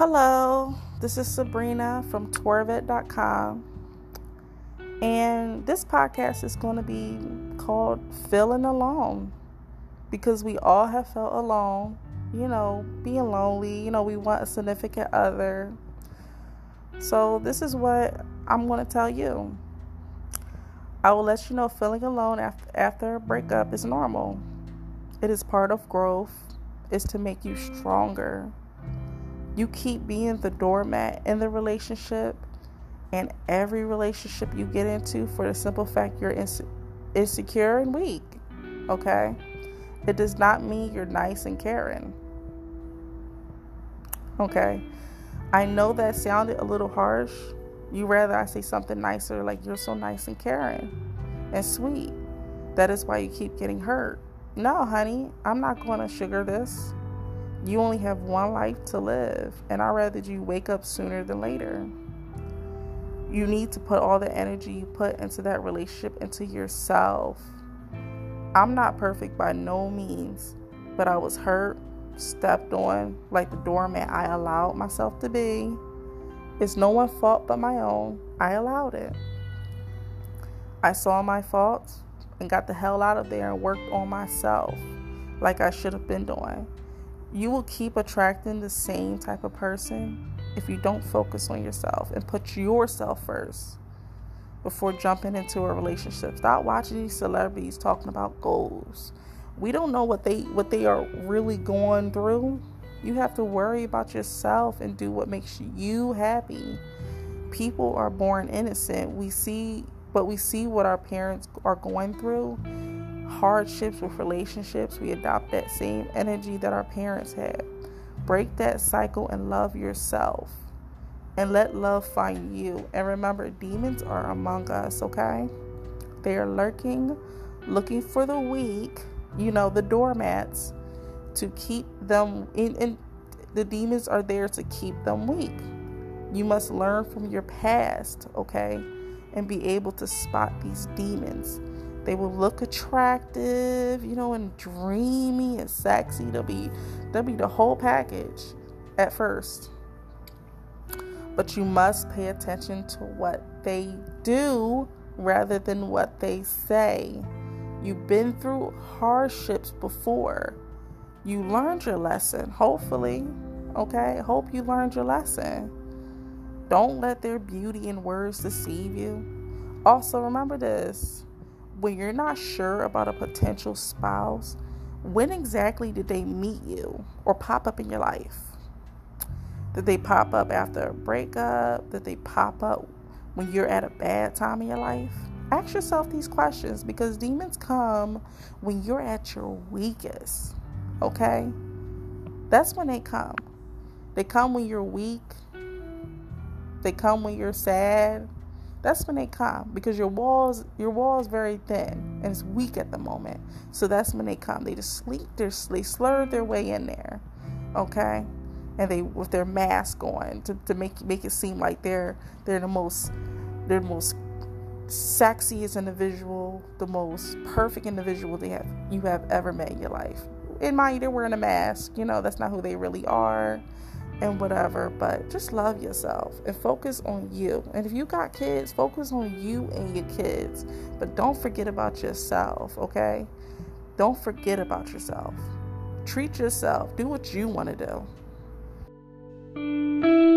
Hello, this is Sabrina from Twervet.com. And this podcast is going to be called Feeling Alone because we all have felt alone, you know, being lonely, you know, we want a significant other. So, this is what I'm going to tell you. I will let you know feeling alone after, after a breakup is normal. It is part of growth, it's to make you stronger. You keep being the doormat in the relationship and every relationship you get into for the simple fact you're insecure and weak. Okay? It does not mean you're nice and caring. Okay? I know that sounded a little harsh. You rather I say something nicer like you're so nice and caring and sweet. That is why you keep getting hurt. No, honey, I'm not going to sugar this. You only have one life to live, and I'd rather you wake up sooner than later you need to put all the energy you put into that relationship into yourself. I'm not perfect by no means, but I was hurt, stepped on like the doormat I allowed myself to be. It's no one's fault but my own. I allowed it. I saw my faults and got the hell out of there and worked on myself like I should have been doing. You will keep attracting the same type of person if you don't focus on yourself and put yourself first before jumping into a relationship. Stop watching these celebrities talking about goals. We don't know what they what they are really going through. You have to worry about yourself and do what makes you happy. People are born innocent. We see but we see what our parents are going through. Hardships with relationships, we adopt that same energy that our parents had. Break that cycle and love yourself. And let love find you. And remember, demons are among us, okay? They are lurking, looking for the weak, you know, the doormats, to keep them in. the demons are there to keep them weak. You must learn from your past, okay? And be able to spot these demons they will look attractive, you know, and dreamy and sexy. They'll be they'll be the whole package at first. But you must pay attention to what they do rather than what they say. You've been through hardships before. You learned your lesson, hopefully. Okay? Hope you learned your lesson. Don't let their beauty and words deceive you. Also, remember this when you're not sure about a potential spouse, when exactly did they meet you or pop up in your life? Did they pop up after a breakup? Did they pop up when you're at a bad time in your life? Ask yourself these questions because demons come when you're at your weakest. Okay? That's when they come. They come when you're weak. They come when you're sad that's when they come because your walls your wall is very thin and it's weak at the moment. So that's when they come. They just sleep. They they slur their way in there, okay, and they with their mask on to, to make make it seem like they're they're the most they're the most sexiest individual, the most perfect individual they have you have ever met in your life. In mind, they're wearing a mask. You know that's not who they really are and whatever, but just love yourself and focus on you. And if you got kids, focus on you and your kids, but don't forget about yourself, okay? Don't forget about yourself. Treat yourself, do what you want to do.